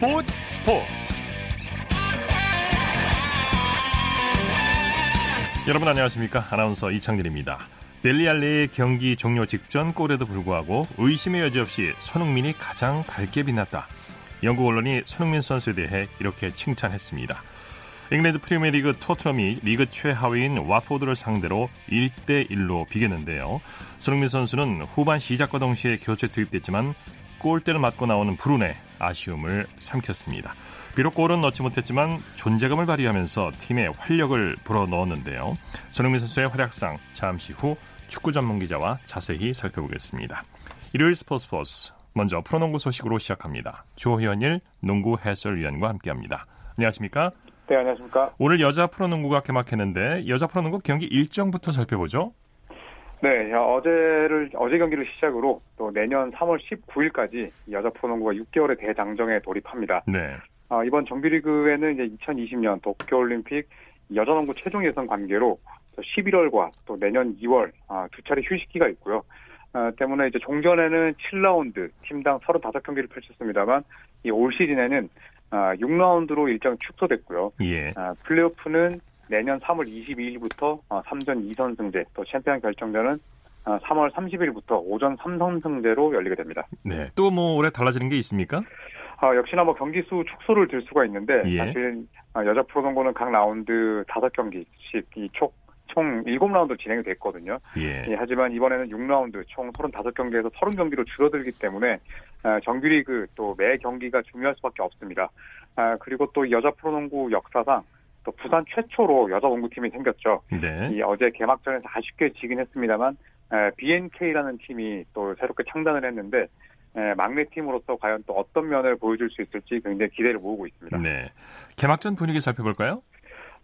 스포츠 스포츠. 여러분 안녕하십니까? 아나운서 이창길입니다. 델리알레의 경기 종료 직전 골에도 불구하고 의심의 여지 없이 손흥민이 가장 밝게 빛났다. 영국 언론이 손흥민 선수에 대해 이렇게 칭찬했습니다. 잉글랜드 프리미어리그 토트넘이 리그 최하위인 와포드를 상대로 1대 1로 비겼는데요. 손흥민 선수는 후반 시작과 동시에 교체 투입됐지만 골대를 맞고 나오는 불운에 아쉬움을 삼켰습니다. 비록 골은 넣지 못했지만 존재감을 발휘하면서 팀의 활력을 불어넣었는데요. 손흥민 선수의 활약상 잠시 후 축구 전문 기자와 자세히 살펴보겠습니다. 일요일 스포츠 스포츠 먼저 프로농구 소식으로 시작합니다. 조현일 농구 해설위원과 함께합니다. 안녕하십니까? 네, 안녕하십니까. 오늘 여자 프로농구가 개막했는데 여자 프로농구 경기 일정부터 살펴보죠. 네, 어제를 어제 경기를 시작으로 또 내년 3월 19일까지 여자 프로농구가 6개월의 대장정에 돌입합니다. 네. 어, 이번 정규리그에는 이제 2020년 도쿄올림픽 여자농구 최종 예선 관계로 11월과 또 내년 2월 어, 두 차례 휴식기가 있고요. 어, 때문에 이제 종전에는 7라운드 팀당 35경기를 펼쳤습니다만 이 올 시즌에는 아, 6라운드로 일정 축소됐고요. 예. 아, 플레이오프는 내년 3월 22일부터 3전 2선승제, 또 챔피언 결정전은 3월 30일부터 5전 3선승제로 열리게 됩니다. 네. 또 뭐 올해 달라지는 게 있습니까? 아, 역시나 뭐 경기 수 축소를 들 수가 있는데 예. 사실 아, 여자 프로농구는 각 라운드 5경기씩 이총 총 7라운드 진행이 됐거든요. 예. 예, 하지만 이번에는 6라운드 총 35경기에서 30경기로 줄어들기 때문에 아, 정규리그 또 매 경기가 중요할 수밖에 없습니다. 아, 그리고 또 여자 프로농구 역사상 또 부산 최초로 여자 농구팀이 생겼죠. 네. 이 어제 개막전에서 아쉽게 지긴 했습니다만 에, BNK라는 팀이 또 새롭게 창단을 했는데 에, 막내 팀으로서 과연 또 어떤 면을 보여줄 수 있을지 굉장히 기대를 모으고 있습니다. 네. 개막전 분위기 살펴볼까요?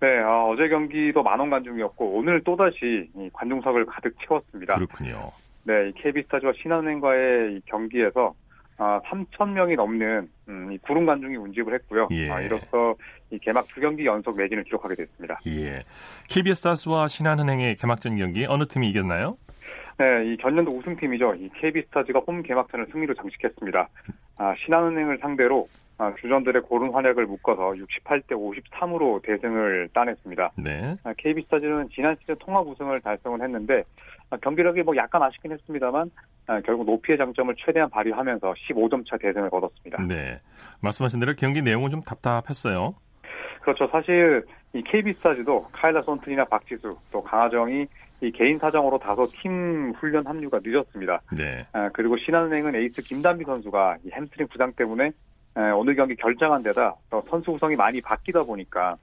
네, 어, 제 경기도 만원 관중이었고 오늘 또다시 이 관중석을 가득 채웠습니다. 그렇군요. 네, 이 KB스타즈와 신한은행과의 이 경기에서 아, 3천 명이 넘는 음, 이 구름 관중이 운집을 했고요. 예. 아, 이로써 이 개막 두 경기 연속 매진을 기록하게 됐습니다. 예. KBS 스타스와 신한은행의 개막전 경기 어느 팀이 이겼나요? 네, 이 전년도 우승팀이죠. 이 KB스타즈가 홈 개막전을 승리로 장식했습니다. 아, 신한은행을 상대로 아, 주전들의 고른 활약을 묶어서 68대 53으로 대승을 따냈습니다. 네. 아, KB스타즈는 지난 시즌 통합 우승을 달성을 했는데 아, 경기력이 뭐 약간 아쉽긴 했습니다만 아, 결국 높이의 장점을 최대한 발휘하면서 15점 차 대승을 거뒀습니다. 네. 말씀하신 대로 경기 내용은 좀 답답했어요. 그렇죠. 사실 이 KB스타즈도 카일라 손튼이나 박지수 또 강아정이 이 개인 사정으로 다소 팀 훈련 합류가 늦었습니다. 네. 아, 그리고 신한은행은 에이스 김단비 선수가 이 햄스트링 부상 때문에 에, 오늘 경기 결장한 데다 또 선수 구성이 많이 바뀌다 보니까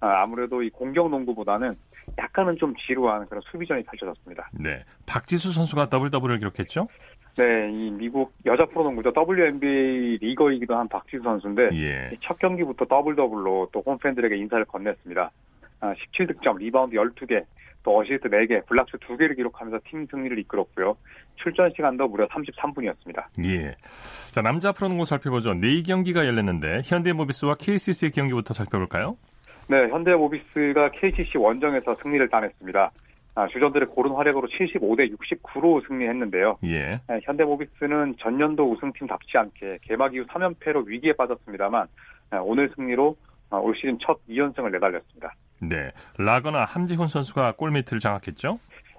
아, 아무래도 이 공격 농구보다는 약간은 좀 지루한 그런 수비전이 펼쳐졌습니다. 네. 박지수 선수가 더블 더블을 기록했죠? 네, 이 미국 여자 프로농구죠 WNBA 리거이기도 한 박지수 선수인데 예. 이첫 경기부터 더블 더블로 또 홈팬들에게 인사를 건넸습니다. 아, 17득점, 리바운드 12개, 또 어시스트 4개, 블락슛 2개를 기록하면서 팀 승리를 이끌었고요. 출전 시간도 무려 33분이었습니다. 예. 자, 남자 프로농구 살펴보죠. 네 경기가 열렸는데 현대모비스와 KCC의 경기부터 살펴볼까요? 네, 현대모비스가 KCC 원정에서 승리를 따냈습니다. 아, 주전들의 고른 활약으로 75대 69로 승리했는데요. 예. 네, 현대모비스는 전년도 우승팀답지 않게 개막 이후 3연패로 위기에 빠졌습니다만 아, 오늘 승리로 아, 올 시즌 첫 2연승을 내달렸습니다. 네. 라건아 함지훈 선수가 골밑을 장악했죠?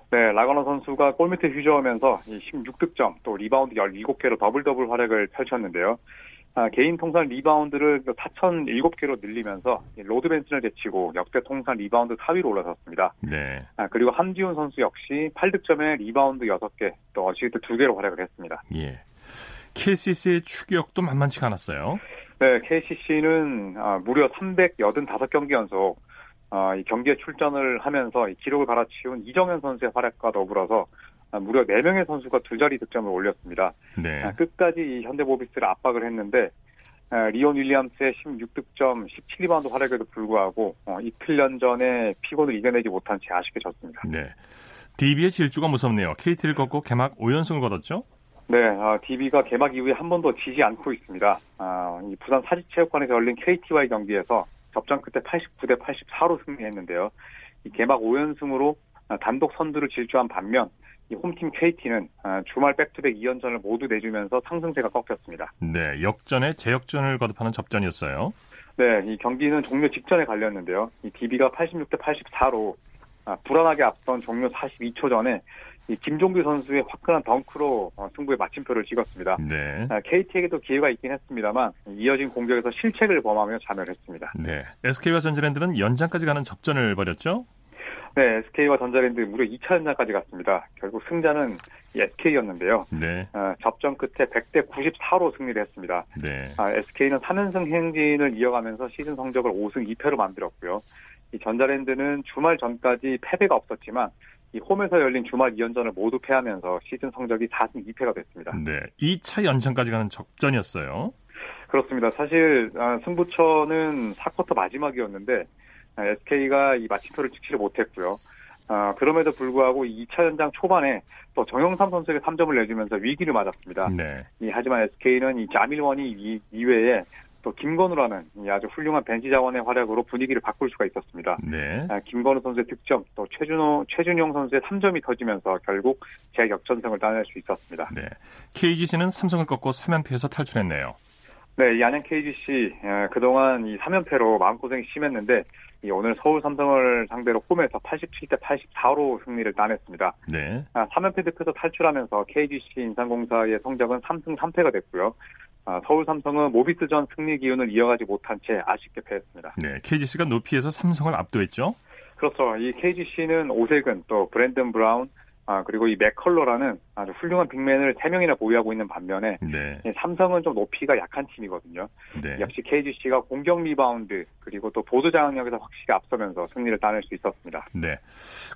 네, 라건아 선수가 골밑에 휘저으면서 이 16득점 또 리바운드 17개로 더블 더블 활약을 펼쳤는데요. 아, 개인 통산 리바운드를 4,007개로 늘리면서 이 로드 벤슨을 제치고 역대 통산 리바운드 4위로 올라섰습니다. 네. 아, 그리고 함지훈 선수 역시 8득점에 리바운드 6개, 또 어시스트 2개로 활약을 했습니다. 예. KCC의 추격도 만만치가 않았어요. 네, KCC는 아, 무려 385경기 연속 아, 이 경기에 출전을 하면서 이 기록을 갈아치운 이정현 선수의 활약과 더불어서 아, 무려 4명의 선수가 두 자리 득점을 올렸습니다. 네. 아, 끝까지 이 현대모비스를 압박을 했는데 아, 리온 윌리엄스의 16득점, 17리바운드 활약에도 불구하고 어, 이틀 전 전에 피곤을 이겨내지 못한 채 아쉽게 졌습니다. 네. DB의 질주가 무섭네요. KT를 꺾고 개막 5연승을 거뒀죠? 네, 아, DB가 개막 이후에 한 번도 지지 않고 있습니다. 아, 이 부산 사직체육관에서 열린 KT와의 경기에서 접전 끝에 89대 84로 승리했는데요. 이 개막 5연승으로 단독 선두를 질주한 반면 이 홈팀 KT는 아, 주말 백투백 2연전을 모두 내주면서 상승세가 꺾였습니다. 네, 역전에 재역전을 거듭하는 접전이었어요. 네, 이 경기는 종료 직전에 갈렸는데요. 이 DB가 86대 84로 아, 불안하게 앞선 종료 42초 전에 이 김종규 선수의 화끈한 덩크로 어, 승부의 마침표를 찍었습니다. 네. 아, KT에게도 기회가 있긴 했습니다만 이어진 공격에서 실책을 범하며 자멸을 했습니다. 네. SK와 전자랜드는 연장까지 가는 접전을 벌였죠? 네, SK와 전자랜드 무려 2차 연장까지 갔습니다. 결국 승자는 SK였는데요. 네. 어, 접전 끝에 100대 94로 승리를 했습니다. 네. 아, SK는 3연승 행진을 이어가면서 시즌 성적을 5승 2패로 만들었고요. 이 전자랜드는 주말 전까지 패배가 없었지만 이 홈에서 열린 주말 2연전을 모두 패하면서 시즌 성적이 4승 2패가 됐습니다. 네. 2차 연장까지 가는 접전이었어요. 그렇습니다. 사실 아, 승부처는 4쿼터 마지막이었는데 SK가 이 마침표를 찍지를 못했고요. 아, 그럼에도 불구하고 2차 연장 초반에 또 정영삼 선수에게 3점을 내주면서 위기를 맞았습니다. 네. 이, 하지만 SK는 이 자밀원이 이, 이외에 또 김건우라는 이 아주 훌륭한 벤치 자원의 활약으로 분위기를 바꿀 수가 있었습니다. 네. 아, 김건우 선수의 득점, 또 최준호, 최준용 선수의 3점이 터지면서 결국 재역전승을 따낼 수 있었습니다. 네. KGC는 삼성을 꺾고 3연패에서 탈출했네요. 네, 이 안양 KGC 에, 그동안 이 3연패로 마음고생이 심했는데 이 오늘 서울 삼성을 상대로 홈에서 87대 84로 승리를 따냈습니다. 네. 아, 3연패 득표에서 탈출하면서 KGC 인삼공사의 성적은 3승 3패가 됐고요. 아, 서울 삼성은 모비스전 승리 기운을 이어가지 못한 채 아쉽게 패했습니다. 네. KGC가 높이에서 삼성을 압도했죠? 그렇죠. 이 KGC는 오세근 또 브랜든 브라운 아, 그리고 이 맥컬러라는 아주 훌륭한 빅맨을 3명이나 보유하고 있는 반면에 네. 이 삼성은 좀 높이가 약한 팀이거든요. 네. 역시 KGC가 공격 리바운드 그리고 또 보드 장악력에서 확실히 앞서면서 승리를 따낼 수 있었습니다. 네.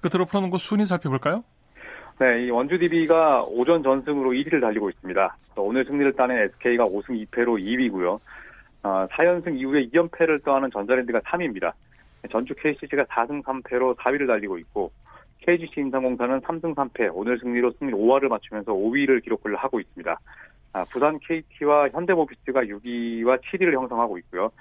끝으로 프로농구 순위 살펴볼까요? 네, 이 원주 DB가 5전 전승으로 1위를 달리고 있습니다. 또 오늘 승리를 따낸 SK가 5승 2패로 2위고요. 어, 4연승 이후에 2연패를 떠안은 전자랜드가 3위입니다. 전주 KCC가 4승 3패로 4위를 달리고 있고 KGC 인삼공사는 3승 3패, 오늘 승리로 승리 5화를 맞추면서 5위를 기록을 하고 있습니다. 아, 부산 KT와 현대모비스가 6위와 7위를 형성하고 있고요.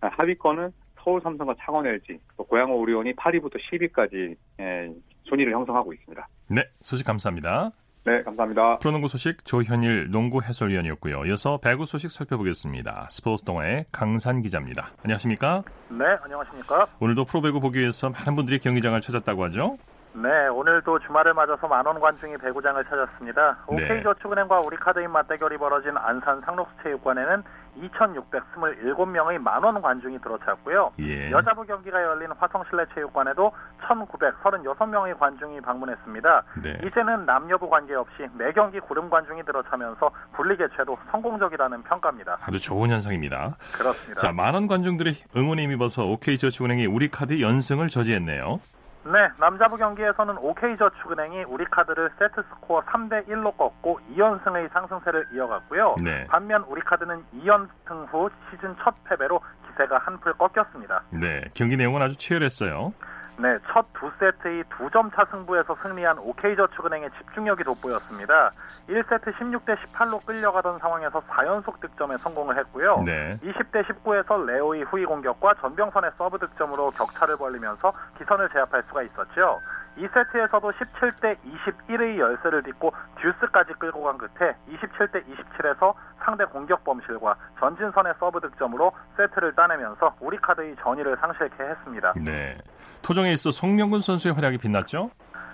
아, 하위권은 서울 삼성과 창원 LG, 또 고양호 오리온이 8위부터 10위까지 예, 순위를 형성하고 있습니다. 네. 소식 감사합니다. 네, 감사합니다. 프로농구 소식 조현일 농구 해설위원이었고요. 이어서 배구 소식 살펴보겠습니다. 스포츠 동아의 강산 기자입니다. 안녕하십니까? 네, 안녕하십니까? 오늘도 프로배구 보기 위해서 많은 분들이 경기장을 찾았다고 하죠? 네, 오늘도 주말을 맞아서 만원 관중이 배구장을 찾았습니다. 네. OK저축은행과 우리카드인 맞대결이 벌어진 안산 상록수체육관에는 2,627명의 만원 관중이 들어찼고요. 예. 여자부 경기가 열린 화성실내체육관에도 1,936명의 관중이 방문했습니다. 네. 이제는 남녀부 관계없이 매 경기 구름 관중이 들어차면서 분리 개최도 성공적이라는 평가입니다. 아주 좋은 현상입니다. 그렇습니다. 자, 많은 관중들이 응원에 힘입어서 OK저축은행이 우리카드 연승을 저지했네요. 네, 남자부 경기에서는 OK저축은행이 우리카드를 세트 스코어 3대 1로 꺾고 2연승의 상승세를 이어갔고요. 네. 반면 우리카드는 2연승 후 시즌 첫 패배로 기세가 한풀 꺾였습니다. 네. 경기 내용은 아주 치열했어요. 네, 첫 두 세트의 두 점 차 승부에서 승리한 OK저축은행의 집중력이 돋보였습니다. 1세트 16대 18로 끌려가던 상황에서 4연속 득점에 성공을 했고요. 네. 20대 19에서 레오의 후위 공격과 전병선의 서브 득점으로 격차를 벌리면서 기선을 제압할 수가 있었죠. 2세트에서도 17대 21의 열세를 딛고 듀스까지 끌고 간 끝에 27대 27에서 상대 공격 범실과 전진선의 서브 득점으로 세트를 따내면서 우리 카드의 전의를 상실케 했습니다. 네. 토종에 있어 송명근 선수의 활약이 빛났죠?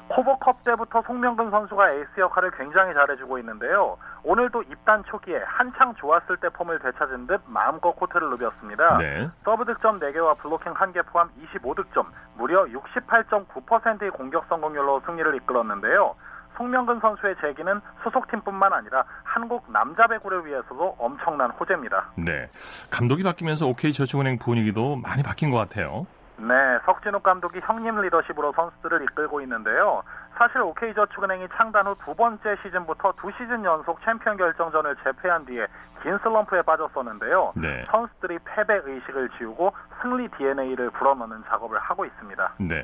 코보컵 때부터 송명근 선수가 에이스 역할을 굉장히 잘해주고 있는데요. 오늘도 입단 초기에 한창 좋았을 때 폼을 되찾은 듯 마음껏 코트를 누볐습니다. 네. 서브 득점 4개와 블로킹 1개 포함 25득점, 무려 68.9%의 공격 성공률로 승리를 이끌었는데요. 송명근 선수의 재기는 소속팀뿐만 아니라 한국 남자 배구를 위해서도 엄청난 호재입니다. 네. 감독이 바뀌면서 OK저축은행 분위기도 많이 바뀐 것 같아요. 네, 석진욱 감독이 형님 리더십으로 선수들을 이끌고 있는데요. 사실 OK저축은행이 창단 후 두 번째 시즌부터 두 시즌 연속 챔피언 결정전을 제패한 뒤에 긴 슬럼프에 빠졌었는데요. 네. 선수들이 패배 의식을 지우고 승리 DNA를 불어넣는 작업을 하고 있습니다. 네.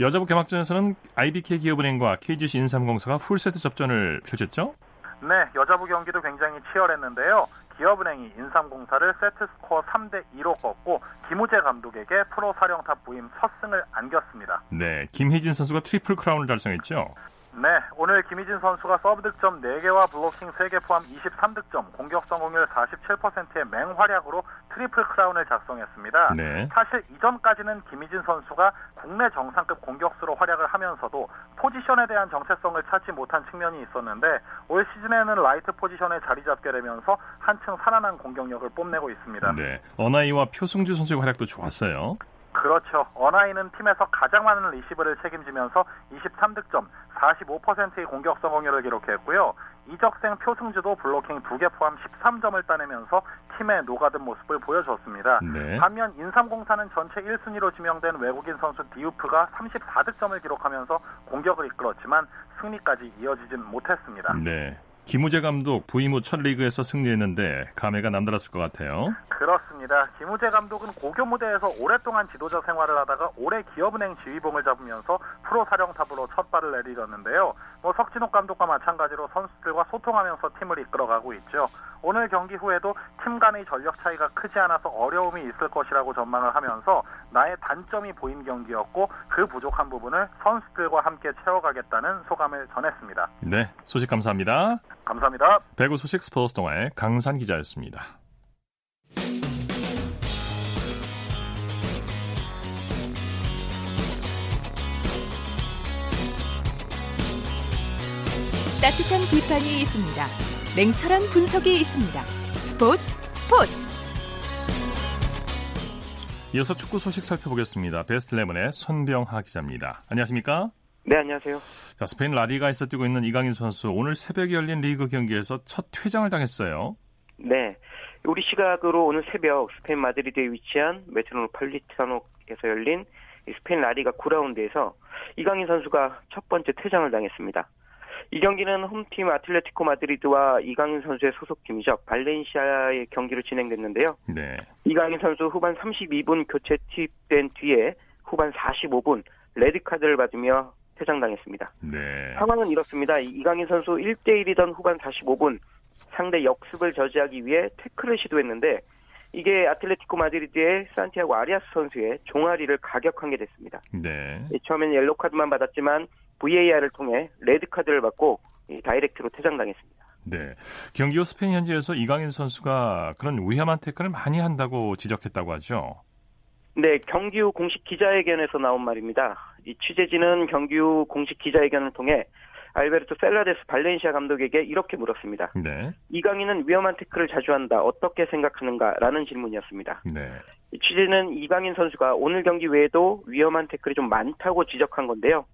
여자부 개막전에서는 IBK 기업은행과 KGC 인삼공사가 풀세트 접전을 펼쳤죠? 네, 여자부 경기도 굉장히 치열했는데요. 기업은행이 인삼공사를 세트 스코어 3대 2로 꺾고 김우재 감독에게 프로 사령탑 부임 첫 승을 안겼습니다. 네. 김희진 선수가 트리플 크라운을 달성했죠? 네, 오늘 김희진 선수가 서브 득점 4개와 블로킹 3개 포함 23득점, 공격 성공률 47%의 맹활약으로 트리플 크라운을 작성했습니다. 네. 사실 이전까지는 김희진 선수가 국내 정상급 공격수로 활약을 하면서도 포지션에 대한 정체성을 찾지 못한 측면이 있었는데 올 시즌에는 라이트 포지션에 자리 잡게 되면서 한층 살아난 공격력을 뽐내고 있습니다. 네. 어나이와 표승주 선수의 활약도 좋았어요. 그렇죠. 어나이는 팀에서 가장 많은 리시브를 책임지면서 23득점, 45%의 공격 성공률을 기록했고요. 이적생 표승주도 블로킹 2개 포함 13점을 따내면서 팀에 녹아든 모습을 보여줬습니다. 네. 반면 인삼공사는 전체 1순위로 지명된 외국인 선수 디우프가 34득점을 기록하면서 공격을 이끌었지만 승리까지 이어지진 못했습니다. 네. 김우재 감독 부임 후 첫 리그에서 승리했는데 감회가 남달랐을 것 같아요. 그렇습니다. 김우재 감독은 고교 무대에서 오랫동안 지도자 생활을 하다가 올해 기업은행 지휘봉을 잡으면서 프로 사령탑으로 첫 발을 내디뎠는데요. 뭐 석진욱 감독과 마찬가지로 선수들과 소통하면서 팀을 이끌어가고 있죠. 오늘 경기 후에도 팀 간의 전력 차이가 크지 않아서 어려움이 있을 것이라고 전망을 하면서 나의 단점이 보인 경기였고 그 부족한 부분을 선수들과 함께 채워가겠다는 소감을 전했습니다. 네. 소식 감사합니다. 감사합니다. 배구 소식 스포츠 동아의 강산 기자였습니다. 따뜻한 비판이 있습니다. 냉철한 분석이 있습니다. 스포츠 스포츠 이어서 축구 소식 살펴보겠습니다. 베스트 레몬의 손병하 기자입니다. 안녕하십니까? 네, 안녕하세요. 자, 스페인 라리가에서 뛰고 있는 이강인 선수 오늘 새벽에 열린 리그 경기에서 첫 퇴장을 당했어요. 네. 우리 시각으로 오늘 새벽 스페인 마드리드에 위치한 메트로폴리타노에서 열린 스페인 라리가 9라운드에서 이강인 선수가 첫 번째 퇴장을 당했습니다. 이 경기는 홈팀 아틀레티코 마드리드와 이강인 선수의 소속팀이죠. 발렌시아의 경기로 진행됐는데요. 네. 이강인 선수 후반 32분 교체 투입된 뒤에 후반 45분 레드카드를 받으며 퇴장당했습니다. 네. 상황은 이렇습니다. 이강인 선수 1대1이던 후반 45분 상대 역습을 저지하기 위해 태클을 시도했는데 이게 아틀레티코 마드리드의 산티아고 아리아스 선수의 종아리를 가격한 게 됐습니다. 네. 처음에는 옐로 카드만 받았지만 VAR을 통해 레드 카드를 받고 다이렉트로 퇴장당했습니다. 네. 경기 후 스페인 현지에서 이강인 선수가 그런 위험한 태클을 많이 한다고 지적했다고 하죠. 네, 경기 후 공식 기자회견에서 나온 말입니다. 이 취재진은 경기 후 공식 기자회견을 통해 알베르토 셀라데스 발렌시아 감독에게 이렇게 물었습니다. 네. 이강인은 위험한 태클을 자주 한다. 어떻게 생각하는가라는 질문이었습니다. 네. 취재는 이강인 선수가 오늘 경기 외에도 위험한 태클이 좀 많다고 지적한 건데요.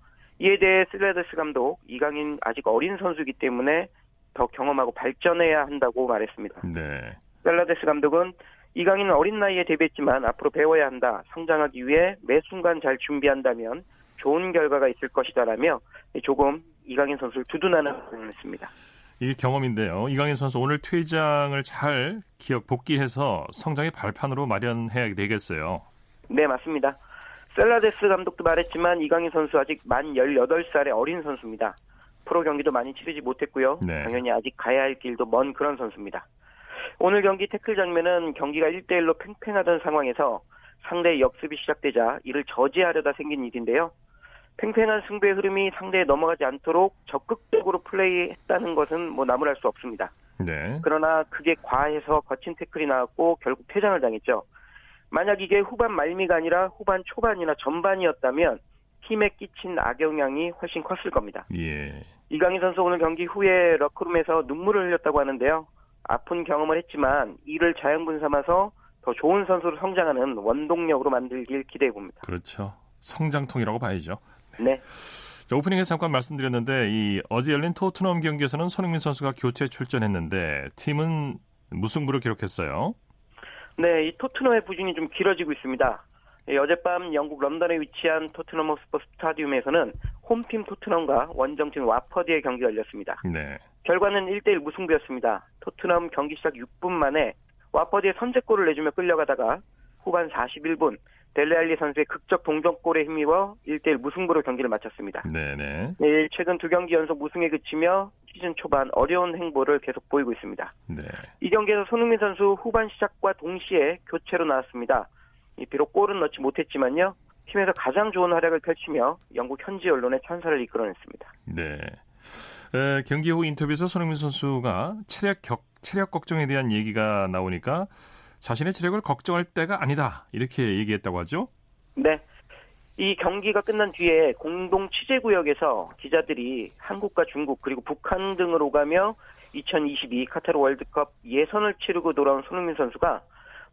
이에 대해 셀라데스 감독 이강인 아직 어린 선수이기 때문에 더 경험하고 발전해야 한다고 말했습니다. 네. 셀라데스 감독은 이강인은 어린 나이에 데뷔했지만 앞으로 배워야 한다. 성장하기 위해 매 순간 잘 준비한다면 좋은 결과가 있을 것이다라며 조금 이강인 선수를 두둔하는 발언을 했습니다. 이게 경험인데요. 이강인 선수 오늘 퇴장을 잘 기억 복귀해서 성장의 발판으로 마련해야 되겠어요. 네, 맞습니다. 셀라데스 감독도 말했지만 이강인 선수 아직 만 18살의 어린 선수입니다. 프로 경기도 많이 치르지 못했고요. 네. 당연히 아직 가야 할 길도 먼 그런 선수입니다. 오늘 경기 태클 장면은 경기가 1대1로 팽팽하던 상황에서 상대의 역습이 시작되자 이를 저지하려다 생긴 일인데요. 팽팽한 승부의 흐름이 상대에 넘어가지 않도록 적극적으로 플레이했다는 것은 뭐 나무랄 수 없습니다. 네. 그러나 그게 과해서 거친 태클이 나왔고 결국 퇴장을 당했죠. 만약 이게 후반 말미가 아니라 후반 초반이나 전반이었다면 팀에 끼친 악영향이 훨씬 컸을 겁니다. 예. 이강인 선수 오늘 경기 후에 러크룸에서 눈물을 흘렸다고 하는데요. 아픈 경험을 했지만 이를 자양분 삼아서 더 좋은 선수로 성장하는 원동력으로 만들길 기대해 봅니다. 그렇죠. 성장통이라고 봐야죠. 네. 자, 오프닝에 잠깐 말씀드렸는데 이 어제 열린 토트넘 경기에서는 손흥민 선수가 교체 출전했는데 팀은 무승부를 기록했어요. 네, 이 토트넘의 부진이 좀 길어지고 있습니다. 예, 어젯밤 영국 런던에 위치한 토트넘 호스퍼 스타디움에서는 홈팀 토트넘과 원정팀 와퍼드의 경기가 열렸습니다. 네. 결과는 1대1 무승부였습니다. 토트넘 경기 시작 6분 만에 와퍼드의 선제골을 내주며 끌려가다가 후반 41분 델레알리 선수의 극적 동점골에 힘입어 1대1 무승부로 경기를 마쳤습니다. 네네. 네, 최근 두 경기 연속 무승에 그치며 시즌 초반 어려운 행보를 계속 보이고 있습니다. 네. 이 경기에서 손흥민 선수 후반 시작과 동시에 교체로 나왔습니다. 비록 골은 넣지 못했지만요. 팀에서 가장 좋은 활약을 펼치며 영국 현지 언론의 찬사를 이끌어냈습니다. 네. 에, 경기 후 인터뷰에서 손흥민 선수가 체력 격, 체력 걱정에 대한 얘기가 나오니까 자신의 체력을 걱정할 때가 아니다 이렇게 얘기했다고 하죠. 네. 이 경기가 끝난 뒤에 공동 취재 구역에서 기자들이 한국과 중국 그리고 북한 등을 오가며 2022 카타르 월드컵 예선을 치르고 돌아온 손흥민 선수가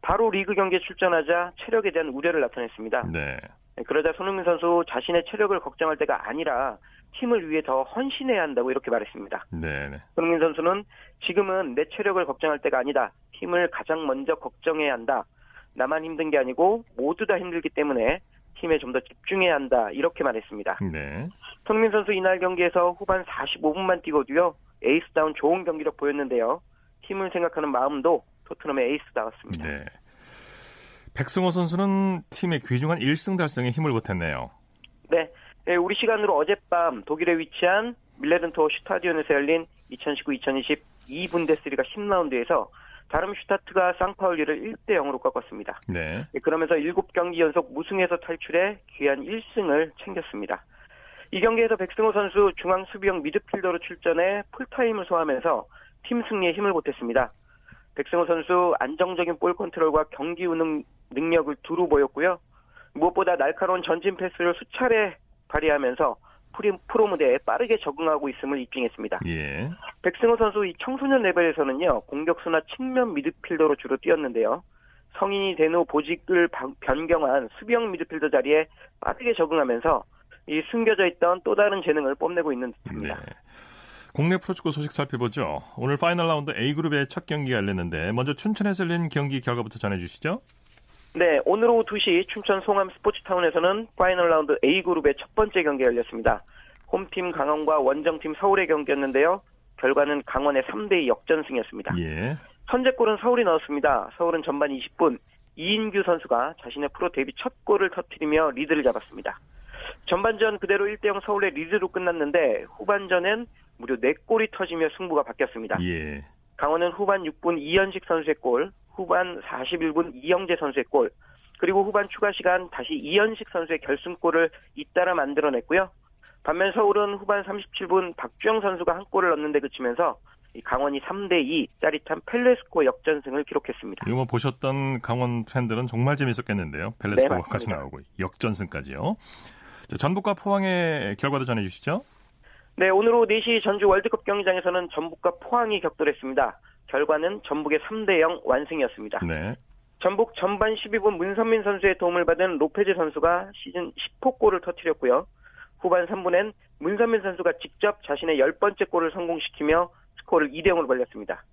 바로 리그 경기에 출전하자 체력에 대한 우려를 나타냈습니다. 네. 그러자 손흥민 선수 자신의 체력을 걱정할 때가 아니라 팀을 위해 더 헌신해야 한다고 이렇게 말했습니다. 네. 네. 손흥민 선수는 지금은 내 체력을 걱정할 때가 아니다. 팀을 가장 먼저 걱정해야 한다. 나만 힘든 게 아니고 모두 다 힘들기 때문에 팀에 좀 더 집중해야 한다. 이렇게 말했습니다. 네. 손흥민 선수 이날 경기에서 후반 45분만 뛰고도요. 에이스다운 좋은 경기력 보였는데요. 팀을 생각하는 마음도 토트넘의 에이스다웠습니다. 네. 백승호 선수는 팀의 귀중한 1승 달성에 힘을 보탰네요. 네. 네, 우리 시간으로 어젯밤 독일에 위치한 밀레른토 슈타디온에서 열린 2019-2020 2분데스리가 10라운드에서 다름슈타트가 쌍파울리를 1대 0으로 꺾었습니다. 네. 네, 그러면서 7경기 연속 무승에서 탈출해 귀한 1승을 챙겼습니다. 이 경기에서 백승호 선수 중앙 수비형 미드필더로 출전해 풀타임을 소화하면서 팀 승리에 힘을 보탰습니다. 백승호 선수 안정적인 볼 컨트롤과 경기 운영 능력을 두루 보였고요. 무엇보다 날카로운 전진 패스를 수차례 발휘하면서 프로 무대에 빠르게 적응하고 있음을 입증했습니다. 예. 백승호 선수 이 청소년 레벨에서는요 공격수나 측면 미드필더로 주로 뛰었는데요. 성인이 된 후 보직을 변경한 수비형 미드필더 자리에 빠르게 적응하면서 이 숨겨져 있던 또 다른 재능을 뽐내고 있는 듯합니다. 네. 국내 프로축구 소식 살펴보죠. 오늘 파이널 라운드 A그룹의 첫 경기가 열렸는데 먼저 춘천에서 열린 경기 결과부터 전해주시죠. 네, 오늘 오후 2시 춘천 송암 스포츠타운에서는 파이널 라운드 A그룹의 첫 번째 경기가 열렸습니다. 홈팀 강원과 원정팀 서울의 경기였는데요. 결과는 강원의 3대2 역전승이었습니다. 예. 선제골은 서울이 넣었습니다. 서울은 전반 20분 이인규 선수가 자신의 프로 데뷔 첫 골을 터뜨리며 리드를 잡았습니다. 전반전 그대로 1대0 서울의 리드로 끝났는데 후반전엔 무려 4골이 터지며 승부가 바뀌었습니다. 예. 강원은 후반 6분 이현식 선수의 골, 후반 41분 이영재 선수의 골, 그리고 후반 추가 시간 다시 이현식 선수의 결승골을 잇따라 만들어냈고요. 반면 서울은 후반 37분 박주영 선수가 한 골을 넣는데 그치면서 강원이 3대2 짜릿한 펠레스코 역전승을 기록했습니다. 이거 뭐 보셨던 강원 팬들은 정말 재밌었겠는데요. 펠레스코까지 네, 나오고 역전승까지요. 자, 전북과 포항의 결과도 전해주시죠. 네, 오늘 오후 4시 전주 월드컵 경기장에서는 전북과 포항이 격돌했습니다. 결과는 전북의 3대 0 완승이었습니다. 네. 전북 전반 12분 문선민 선수의 도움을 받은 로페즈 선수가 시즌 10호 골을 터뜨렸고요. 후반 3분엔 문선민 선수가 직접 자신의 10번째 골을 성공시키며 스코어를 2대 0으로 벌렸습니다.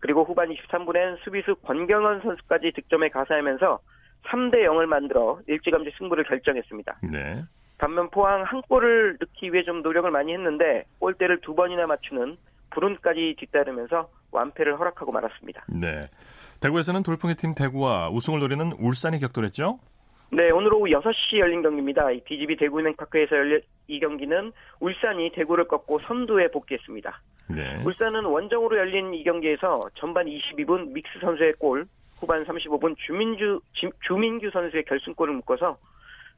그리고 후반 23분엔 수비수 권경원 선수까지 득점에 가세하면서 3대 0을 만들어 일찌감치 승부를 결정했습니다. 네. 반면 포항 한 골을 넣기 위해 좀 노력을 많이 했는데 골대를 두 번이나 맞추는 불운까지 뒤따르면서 완패를 허락하고 말았습니다. 네. 대구에서는 돌풍의 팀 대구와 우승을 노리는 울산이 격돌했죠? 네, 오늘 오후 6시 열린 경기입니다. DGB 대구은행파크에서 열린 이 경기는 울산이 대구를 꺾고 선두에 복귀했습니다. 네. 울산은 원정으로 열린 이 경기에서 전반 22분 믹스 선수의 골, 후반 35분 주민주, 주민규 선수의 결승골을 묶어서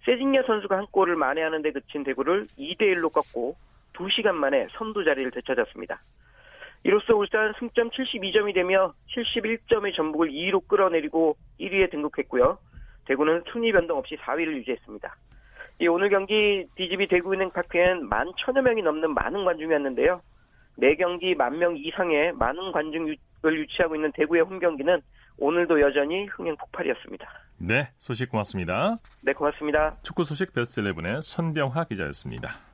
세징야 선수가 한 골을 만회하는 데 그친 대구를 2대1로 꺾고 2시간 만에 선두 자리를 되찾았습니다. 이로써 울산 승점 72점이 되며 71점의 전북을 2위로 끌어내리고 1위에 등극했고요. 대구는 순위 변동 없이 4위를 유지했습니다. 이 오늘 경기 DGB 대구은행 파크엔 만 천여 명이 넘는 많은 관중이 왔는데요. 매 경기 만 명 이상의 많은 관중을 유치하고 있는 대구의 홈 경기는 오늘도 여전히 흥행 폭발이었습니다. 네, 소식 고맙습니다. 네, 고맙습니다. 축구 소식 베스트 11의 선병화 기자였습니다.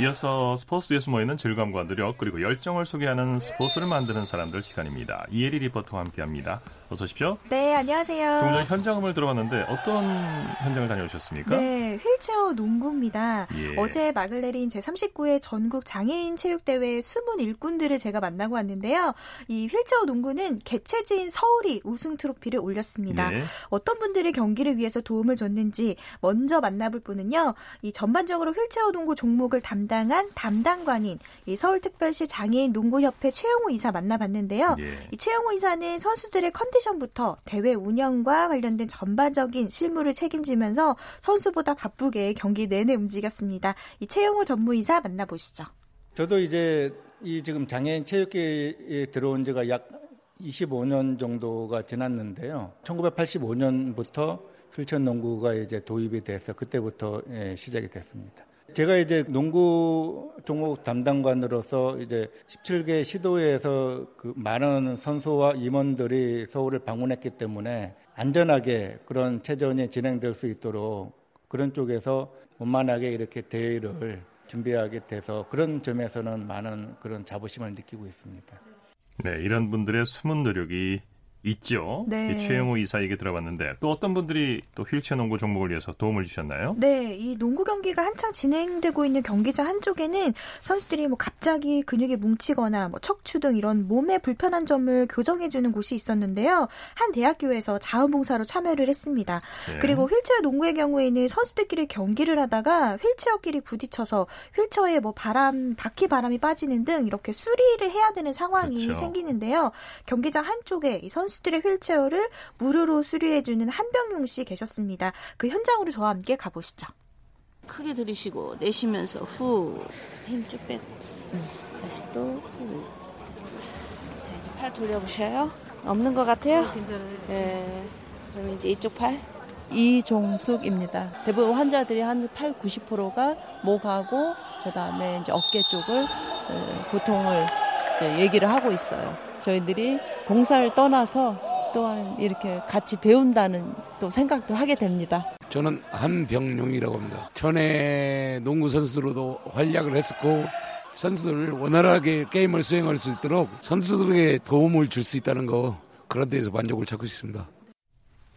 이어서 스포츠에 숨어있는 즐거움과 노력 그리고 열정을 소개하는 스포츠를 만드는 사람들 시간입니다. 이혜리 리포터와 함께합니다. 어서 오십시오. 네, 안녕하세요. 조금 전에 현장음을 들어봤는데 어떤 현장을 다녀오셨습니까? 네, 휠체어 농구입니다. 예. 어제 막을 내린 제39회 전국 장애인 체육대회 숨은 일꾼들을 제가 만나고 왔는데요. 이 휠체어 농구는 개최지인 서울이 우승 트로피를 올렸습니다. 예. 어떤 분들이 경기를 위해서 도움을 줬는지 먼저 만나볼 분은요. 이 전반적으로 휠체어 농구 종목을 담당한 담당관인 이 서울특별시 장애인 농구협회 최영호 이사 만나봤는데요. 예. 이 최영호 이사는 선수들의 컨디 션부터 대회 운영과 관련된 전반적인 실무를 책임지면서 선수보다 바쁘게 경기 내내 움직였습니다. 이 최영호 전무이사 만나보시죠. 저도 이제 이 지금 장애인 체육계에 들어온 지가 약 25년 정도가 지났는데요. 1985년부터 휠체어 농구가 이제 도입이 돼서 그때부터 예, 시작이 됐습니다. 제가 이제 농구 종목 담당관으로서 이제 17개 시도에서 그 많은 선수와 임원들이 서울을 방문했기 때문에 안전하게 그런 체전이 진행될 수 있도록 그런 쪽에서 원만하게 이렇게 대회를 준비하게 돼서 그런 점에서는 많은 그런 자부심을 느끼고 있습니다. 네, 이런 분들의 숨은 노력이 있죠. 네. 이 최영호 이사에게 들어봤는데 또 어떤 분들이 또 휠체어 농구 종목을 위해서 도움을 주셨나요? 네, 이 농구 경기가 한창 진행되고 있는 경기장 한쪽에는 선수들이 뭐 갑자기 근육이 뭉치거나 뭐 척추 등 이런 몸에 불편한 점을 교정해 주는 곳이 있었는데요. 한 대학교에서 자원봉사로 참여를 했습니다. 네. 그리고 휠체어 농구의 경우에는 선수들끼리 경기를 하다가 휠체어끼리 부딪혀서 휠체어에 뭐 바람, 바퀴 바람이 빠지는 등 이렇게 수리를 해야 되는 상황이 그렇죠. 생기는데요. 경기장 한쪽에 이 선수 들의 휠체어를 무료로 수리해주는 한병용 씨 계셨습니다. 그 현장으로 저와 함께 가보시죠. 크게 들이쉬고 내쉬면서 후 힘 쭉 빼고 음, 다시 또 후. 자 이제 팔 돌려보셔요. 없는 것 같아요? 네. 그럼 이제 이쪽 팔. 이종숙입니다. 대부분 환자들이 한 8, 90%가 목하고 그다음에 이제 어깨 쪽을 어, 고통을 이제 얘기를 하고 있어요. 저희들이 봉사를 떠나서 또한 이렇게 같이 배운다는 또 생각도 하게 됩니다. 저는 한병용이라고 합니다. 전에 농구 선수로도 활약을 했었고 선수들을 원활하게 게임을 수행할 수 있도록 선수들에게 도움을 줄 수 있다는 거 그런 데에서 만족을 찾고 있습니다.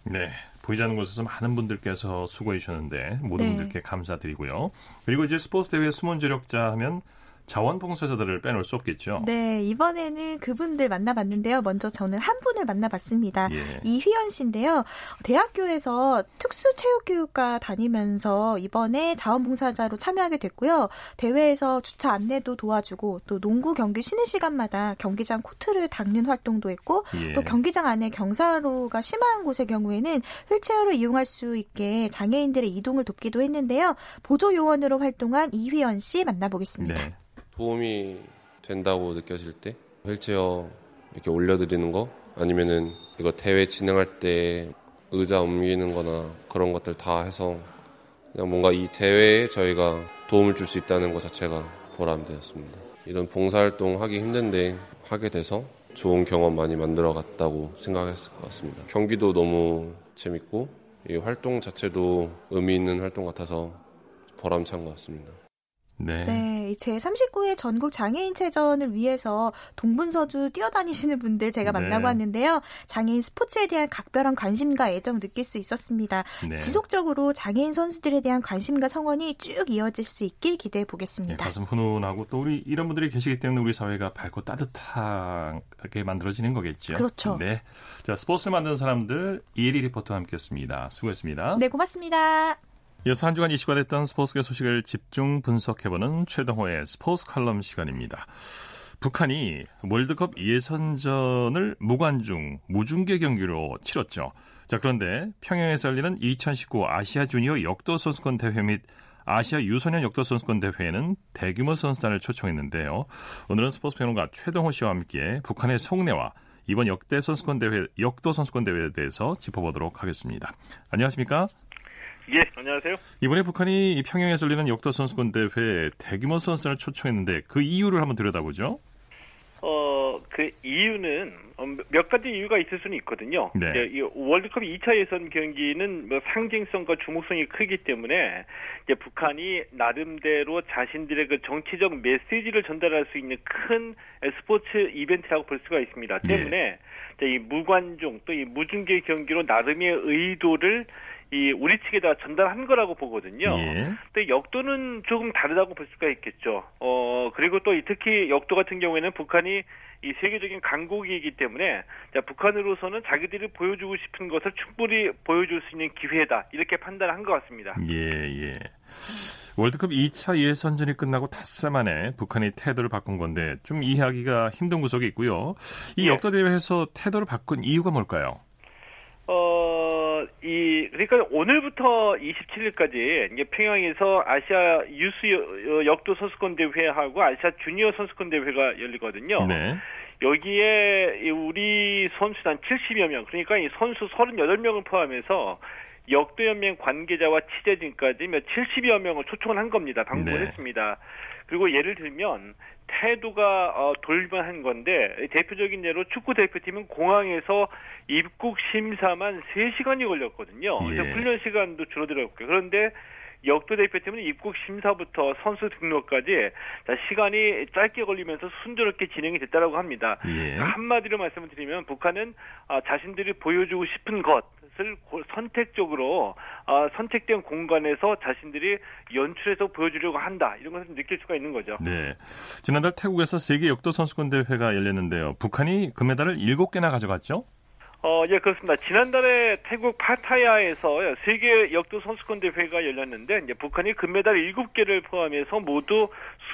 네. 보이지 않는 곳에서 많은 분들께서 수고해 주셨는데 모든 네. 분들께 감사드리고요. 그리고 이제 스포츠 대회 숨은 조력자 하면 자원봉사자들을 빼놓을 수 없겠죠. 네, 이번에는 그분들 만나봤는데요. 먼저 저는 한 분을 만나봤습니다. 예. 이휘연 씨인데요. 대학교에서 특수체육교육과 다니면서 이번에 자원봉사자로 참여하게 됐고요. 대회에서 주차 안내도 도와주고 또 농구 경기 쉬는 시간마다 경기장 코트를 닦는 활동도 했고 예. 또 경기장 안에 경사로가 심한 곳의 경우에는 휠체어를 이용할 수 있게 장애인들의 이동을 돕기도 했는데요. 보조 요원으로 활동한 이휘연 씨 만나보겠습니다. 네. 도움이 된다고 느껴질 때 휠체어 이렇게 올려드리는 거 아니면은 이거 대회 진행할 때 의자 옮기는 거나 그런 것들 다 해서 그냥 뭔가 이 대회에 저희가 도움을 줄 수 있다는 것 자체가 보람되었습니다. 이런 봉사활동 하기 힘든데 하게 돼서 좋은 경험 많이 만들어 갔다고 생각했을 것 같습니다. 경기도 너무 재밌고 이 활동 자체도 의미 있는 활동 같아서 보람찬 것 같습니다. 네. 네, 제 39회 전국 장애인 체전을 위해서 동분서주 뛰어다니시는 분들 제가 네. 만나고 왔는데요. 장애인 스포츠에 대한 각별한 관심과 애정 느낄 수 있었습니다. 네. 지속적으로 장애인 선수들에 대한 관심과 성원이 쭉 이어질 수 있길 기대해 네, 보겠습니다. 가슴 훈훈하고 또 우리 이런 분들이 계시기 때문에 우리 사회가 밝고 따뜻하게 만들어지는 거겠죠. 그렇죠. 네. 자, 스포츠를 만드는 사람들 이혜리 리포터와 함께 했습니다. 수고했습니다. 네, 고맙습니다. 이어서 한 주간 이슈가 됐던 스포츠계 소식을 집중 분석해보는 최동호의 스포츠 칼럼 시간입니다. 북한이 월드컵 예선전을 무관중, 무중계 경기로 치렀죠. 자, 그런데 평양에서 열리는 2019 아시아 주니어 역도 선수권 대회 및 아시아 유소년 역도 선수권 대회에는 대규모 선수단을 초청했는데요. 오늘은 스포츠 평론가 최동호 씨와 함께 북한의 속내와 이번 역대 선수권 대회, 역도 선수권 대회에 대해서 짚어보도록 하겠습니다. 안녕하십니까? 예, 안녕하세요. 이번에 북한이 이 평양에서 열리는 역도 선수권 대회에 대규모 선수단을 초청했는데 그 이유를 한번 들여다보죠. 어, 그 이유는 어, 몇 가지 이유가 있을 수는 있거든요. 네. 이제 이 월드컵 2차 예선 경기는 뭐 상징성과 주목성이 크기 때문에 이제 북한이 나름대로 자신들의 그 정치적 메시지를 전달할 수 있는 큰 스포츠 이벤트라고 볼 수가 있습니다. 때문에 이제 이 무관중 또 이 무중계 경기로 나름의 의도를 이 우리 측에다 전달한 거라고 보거든요. 예. 근데 역도는 조금 다르다고 볼 수가 있겠죠. 어 그리고 또이 특히 역도 같은 경우에는 북한이 이 세계적인 강국이기 때문에 자, 북한으로서는 자기들이 보여주고 싶은 것을 충분히 보여줄 수 있는 기회다 이렇게 판단한 것 같습니다. 예, 예. 월드컵 2차 예선전이 끝나고 닷새 만에 북한이 태도를 바꾼 건데 좀 이해하기가 힘든 구석이 있고요. 이 예. 역도 대회에서 태도를 바꾼 이유가 뭘까요? 어, 이, 그러니까 오늘부터 27일까지 이제 평양에서 아시아 유스 여- 역도 선수권 대회하고 아시아 주니어 선수권 대회가 열리거든요. 네. 여기에 이 우리 선수단 70여 명, 그러니까 이 선수 38명을 포함해서 역도연맹 관계자와 취재진까지 몇 70여 명을 초청을 한 겁니다. 방문을 네. 했습니다. 그리고 예를 들면 태도가 어, 돌변한 건데 대표적인 예로 축구 대표팀은 공항에서 입국 심사만 3시간이 걸렸거든요. 예. 그래서 훈련 시간도 줄어들었고요. 그런데 역도 대표팀은 입국 심사부터 선수 등록까지 자, 시간이 짧게 걸리면서 순조롭게 진행이 됐다라고 합니다. 예. 한마디로 말씀을 드리면 북한은 아, 자신들이 보여주고 싶은 것을 고- 선택적으로 아, 선택된 공간에서 자신들이 연출해서 보여주려고 한다 이런 것을 느낄 수가 있는 거죠. 네. 지난달 태국에서 세계 역도 선수권 대회가 열렸는데요. 북한이 금메달을 7개나 가져갔죠? 어, 예, 그렇습니다. 지난달에 태국 파타야에서 세계 역도 선수권 대회가 열렸는데, 이제 북한이 금메달 7개를 포함해서 모두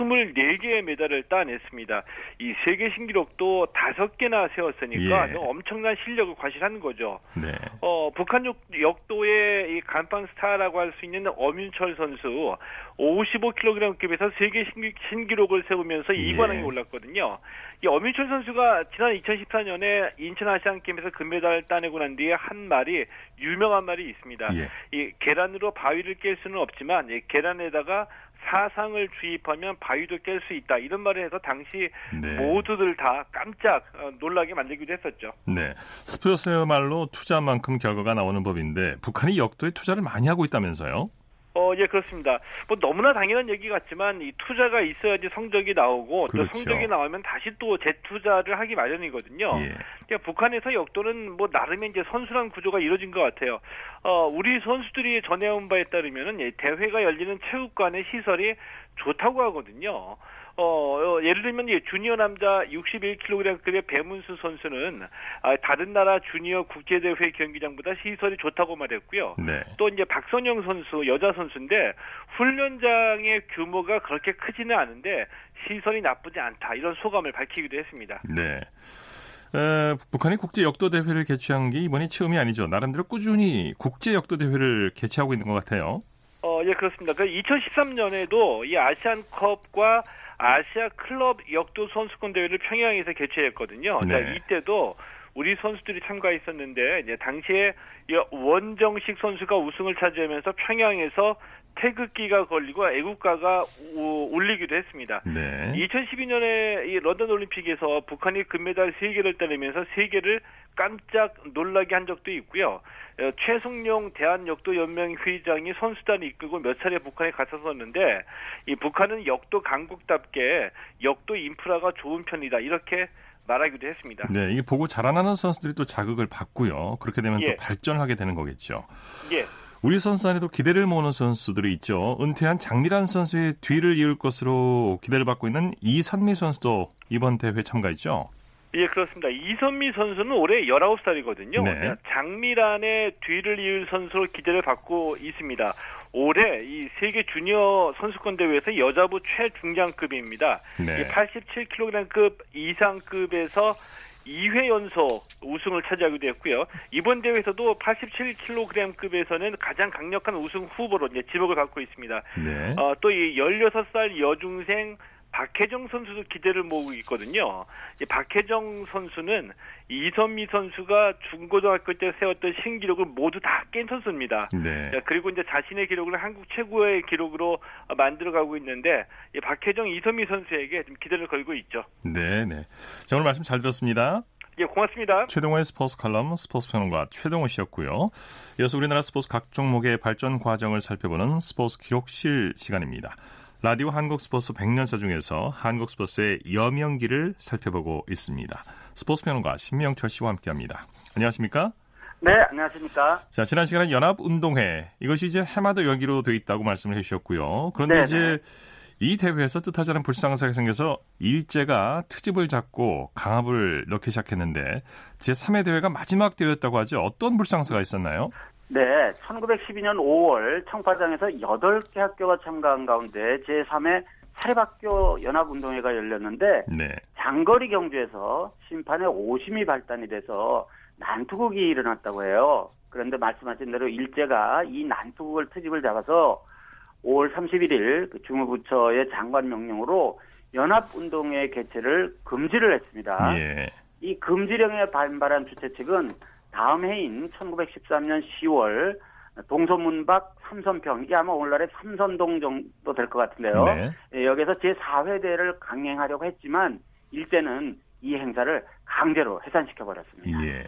24개의 메달을 따냈습니다. 이 세계 신기록도 5개나 세웠으니까 예. 엄청난 실력을 과시한 거죠. 네. 어, 북한 역- 역도의 이 간판 스타라고 할 수 있는 엄윤철 선수 55kg급에서 세계 신기, 신기 록을 세우면서 예. 2관왕에 올랐거든요. 이 엄윤철 선수가 지난 2014년에 인천 아시안 게임에서 금메달을 따내고 난 뒤에 한 말이 유명한 말이 있습니다. 예. 이 계란으로 바위를 깰 수는 없지만 이 계란에다가 사상을 주입하면 바위도 깰 수 있다 이런 말을 해서 당시 네. 모두들 다 깜짝 어, 놀라게 만들기도 했었죠. 네. 스포츠야말로 투자만큼 결과가 나오는 법인데 북한이 역도에 투자를 많이 하고 있다면서요? 어, 예, 그렇습니다. 뭐 너무나 당연한 얘기 같지만 이 투자가 있어야지 성적이 나오고 그렇죠. 또 성적이 나오면 다시 또 재투자를 하기 마련이거든요. 예. 그러니까 북한에서 역도는 뭐 나름의 이제 선수란 구조가 이루어진 것 같아요. 어, 우리 선수들이 전해온 바에 따르면은 이 대회가 열리는 체육관의 시설이 좋다고 하거든요. 어, 어, 예를 들면 이 주니어 남자 61kg급의 배문수 선수는 아, 다른 나라 주니어 국제대회 경기장보다 시설이 좋다고 말했고요. 네. 또 이제 박선영 선수 여자 선수인데 훈련장의 규모가 그렇게 크지는 않은데 시설이 나쁘지 않다 이런 소감을 밝히기도 했습니다. 네. 에, 북한이 국제 역도 대회를 개최한 게 이번이 처음이 아니죠. 나름대로 꾸준히 국제 역도 대회를 개최하고 있는 것 같아요. 어, 예, 그렇습니다. 그 2013년에도 이 아시안컵과 아시아 클럽 역도 선수권 대회를 평양에서 개최했거든요. 자, 네. 이때도 우리 선수들이 참가했었는데 이제 당시에 이 원정식 선수가 우승을 차지하면서 평양에서 태극기가 걸리고 애국가가 우- 울리기도 했습니다. 네. 2012년에 이 런던 올림픽에서 북한이 금메달 3개를 따내면서 세계를 깜짝 놀라게 한 적도 있고요. 어, 최승용 대한역도 연맹 회장이 선수단을 이끌고 몇 차례 북한에 갔었었는데 이 북한은 역도 강국답게 역도 인프라가 좋은 편이다 이렇게 말하기도 했습니다. 네, 이게 보고 자라나는 선수들이 또 자극을 받고요. 그렇게 되면 예. 또 발전하게 되는 거겠죠. 예. 우리 선수 안에도 기대를 모으는 선수들이 있죠. 은퇴한 장미란 선수의 뒤를 이을 것으로 기대를 받고 있는 이선미 선수도 이번 대회 참가했죠. 예, 그렇습니다. 이선미 선수는 올해 19살이거든요. 네. 장미란의 뒤를 이을 선수로 기대를 받고 있습니다. 올해 이 세계 주니어 선수권 대회에서 여자부 최중량급입니다. 네. 이 87kg급 이상급에서 2회 연속 우승을 차지하기도 했고요. 이번 대회에서도 87kg급에서는 가장 강력한 우승 후보로 이제 지목을 받고 있습니다. 네. 어, 또 이 16살 여중생 박혜정 선수도 기대를 모으고 있거든요. 이 박혜정 선수는 이선미 선수가 중고등학교 때 세웠던 신기록을 모두 다 깬 선수입니다. 네. 자, 그리고 이제 자신의 기록을 한국 최고의 기록으로 만들어가고 있는데 이 박혜정, 이선미 선수에게 좀 기대를 걸고 있죠. 네, 네. 자, 오늘 말씀 잘 들었습니다. 예, 고맙습니다. 최동호의 스포츠 칼럼 스포츠 평론가 최동호 씨였고요. 이어서 우리나라 스포츠 각 종목의 발전 과정을 살펴보는 스포츠 기록실 시간입니다. 라디오 한국 스포츠 100년사 중에서 한국 스포츠의 여명기를 살펴보고 있습니다. 스포츠 평론가 신명철 씨와 함께합니다. 안녕하십니까? 네, 안녕하십니까? 자, 지난 시간에 연합운동회 이것이 이제 해마다 열기로 돼 있다고 말씀을 해주셨고요. 그런데 네네. 이제 이 대회에서 뜻하지 않은 불상사가 생겨서 일제가 트집을 잡고 강압을 넣기 시작했는데 제 3회 대회가 마지막 대회였다고 하죠. 어떤 불상사가 있었나요? 네, 1912년 5월 청파장에서 8개 학교가 참가한 가운데 제3회 사립학교 연합운동회가 열렸는데 네. 장거리 경주에서 심판의 오심이 발단이 돼서 난투극이 일어났다고 해요. 그런데 말씀하신 대로 일제가 이 난투극을 트집을 잡아서 5월 31일 그 주무부처의 장관 명령으로 연합운동회 개최를 금지를 했습니다. 예. 이 금지령에 반발한 주최 측은 다음 해인 1913년 10월 동서문박 삼선평 이게 아마 오늘날의 삼선동 정도 될 것 같은데요. 네. 예, 여기서 제4회 대회를 강행하려고 했지만 일제는 이 행사를 강제로 해산시켜 버렸습니다. 예.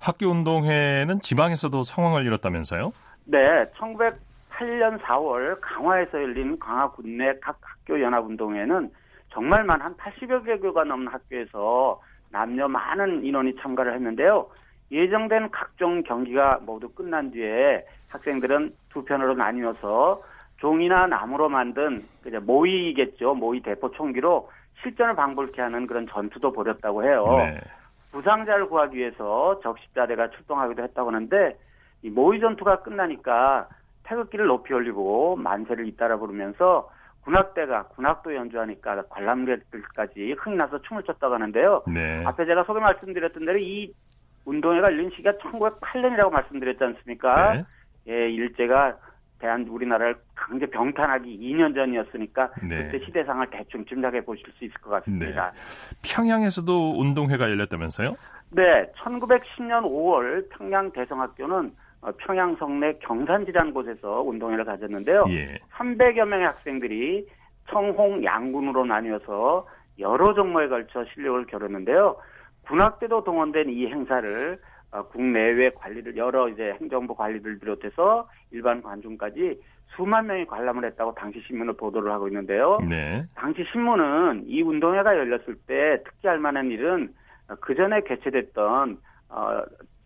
학교 운동회는 지방에서도 상황을 이뤘다면서요? 네, 1908년 4월 강화에서 열린 강화 군내 각 학교 연합 운동회는 정말만 한 80여 개교가 넘는 학교에서 남녀 많은 인원이 참가를 했는데요. 예정된 각종 경기가 모두 끝난 뒤에 학생들은 두 편으로 나뉘어서 종이나 나무로 만든 이제 모이겠죠. 모이 대포 총기로 실전을 방불케 하는 그런 전투도 벌였다고 해요. 네. 부상자를 구하기 위해서 적십자대가 출동하기도 했다고 하는데 이 모의 전투가 끝나니까 태극기를 높이 올리고 만세를 잇따라 부르면서 군악대가 군악도 연주하니까 관람객들까지 흥이 나서 춤을 췄다고 하는데요. 네. 앞에 제가 소개 말씀드렸던 대로 이 운동회가 열린 시기가 1908년이라고 말씀드렸지 않습니까? 네. 예, 일제가 대한 우리나라를 강제 병탄하기 2년 전이었으니까 네. 그때 시대상을 대충 짐작해 보실 수 있을 것 같습니다. 평양에서도 운동회가 열렸다면서요? 네, 1910년 5월 평양 대성학교는 어, 평양 성내 경산지라는 곳에서 운동회를 가졌는데요. 예. 300여 명의 학생들이 청홍 양군으로 나뉘어서 여러 종목에 걸쳐 실력을 겨뤘는데요. 군악대도 동원된 이 행사를 어, 국내외 관리들 여러 이제 행정부 관리들 비롯해서 일반 관중까지 수만 명이 관람을 했다고 당시 신문을 보도를 하고 있는데요. 네. 당시 신문은 이 운동회가 열렸을 때 특기할 만한 일은 그 전에 개최됐던 어,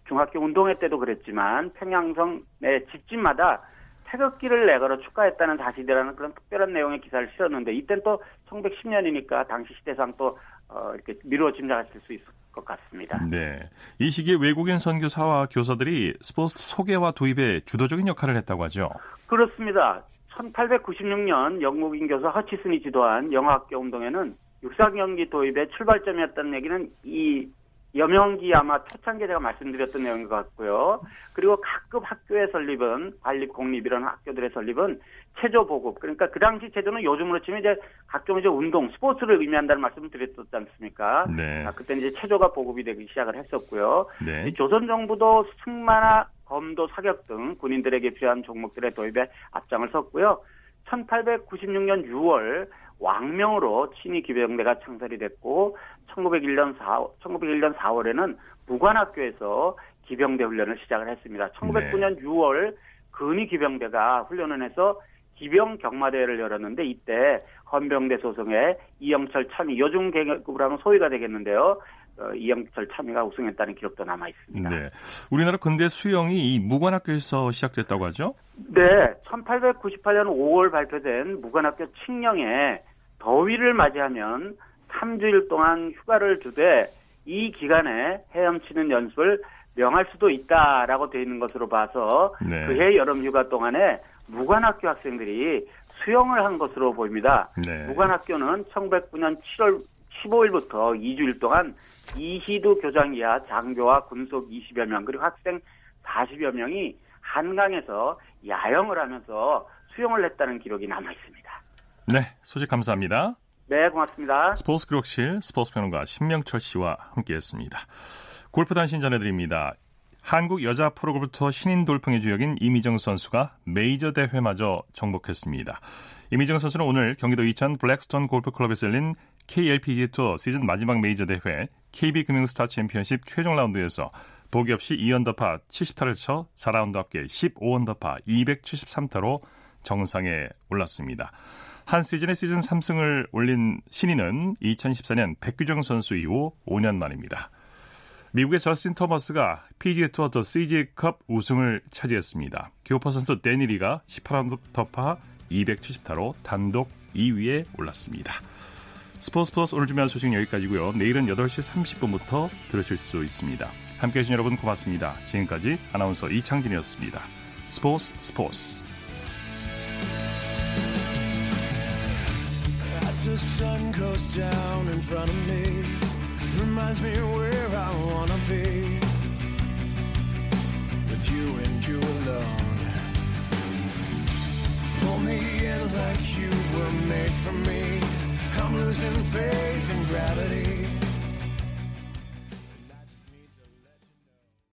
중학교 운동회 때도 그랬지만 평양성 내 집집마다 태극기를 내걸어 축하했다는 사실이라는 그런 특별한 내용의 기사를 실었는데 이때는 또 1910년이니까 당시 시대상 또 어, 이렇게 미루어 짐작하실 수 있을 것 같습니다. 네. 이 시기에 외국인 선교사와 교사들이 스포츠 소개와 도입에 주도적인 역할을 했다고 하죠. 그렇습니다. 1896년 영국인 교사 허치슨이 지도한 영어학교 운동회는 육상 경기 도입의 출발점이었다는 얘기는 이 여명기 아마 초창기에 제가 말씀드렸던 내용인 것 같고요. 그리고 각급 학교의 설립은 관립, 공립 이런 학교들의 설립은 체조 보급. 그러니까 그 당시 체조는 요즘으로 치면 이제 각종 이제 운동, 스포츠를 의미한다는 말씀을 드렸었지 않습니까? 네. 아, 그때 이제 체조가 보급이 되기 시작을 했었고요. 네. 이 조선 정부도 승마나 검도, 사격 등 군인들에게 필요한 종목들의 도입에 앞장을 섰고요. 1896년 6월 왕명으로 친위 기병대가 창설이 됐고 1901년 4 1901년 4월에는 무관학교에서 기병대 훈련을 시작을 했습니다. 1909년 6월 근위 기병대가 훈련을 해서 기병 경마대회를 열었는데 이때 헌병대 소속의 이영철 참이 요즘 계급으로 하면 소위가 되겠는데요. 어, 이영철 참이가 우승했다는 기록도 남아 있습니다. 네. 우리나라 근대 수영이 이 무관학교에서 시작됐다고 하죠? 네, 1898년 5월 발표된 무관학교 칙령에 더위를 맞이하면 3주일 동안 휴가를 주되 이 기간에 헤엄치는 연습을 명할 수도 있다라고 되어 있는 것으로 봐서 네. 그해 여름 휴가 동안에 무관학교 학생들이 수영을 한 것으로 보입니다. 네. 무관학교는 1909년 7월 15일부터 2주일 동안 이희두 교장 이하 장교와 군속 20여 명 그리고 학생 40여 명이 한강에서 야영을 하면서 수영을 했다는 기록이 남아 있습니다. 네. 소식 감사합니다. 네, 고맙습니다. 스포츠 기록실 스포츠 평론가 신명철 씨와 함께했습니다. 골프 단신 전해드립니다. 한국 여자 프로골프 투어 신인 돌풍의 주역인 임희정 선수가 메이저 대회마저 정복했습니다. 임희정 선수는 오늘 경기도 이천 블랙스톤 골프클럽에서 열린 KLPG 투어 시즌 마지막 메이저 대회 KB금융스타 챔피언십 최종 라운드에서 보기 없이 2언더파 70타를 쳐 4라운드 합계 15언더파 273타로 정상에 올랐습니다. 한 시즌에 시즌 3승을 올린 신인은 2014년 백규정 선수 이후 5년 만입니다. 미국의 저스틴 토머스가 PGA 투어 더 CJ컵 우승을 차지했습니다. 교포 선수 데니리가 18언더파 270타로 단독 2위에 올랐습니다. 스포츠 플러스 오늘 준비한 소식 여기까지고요. 내일은 8시 30분부터 들으실 수 있습니다. 함께해 주신 여러분 고맙습니다. 지금까지 아나운서 이창진이었습니다. 스포츠 스포츠 the sun goes down in front of me reminds me where I wanna be with you and you alone. Pull me in like you were made for me. I'm losing faith in gravity.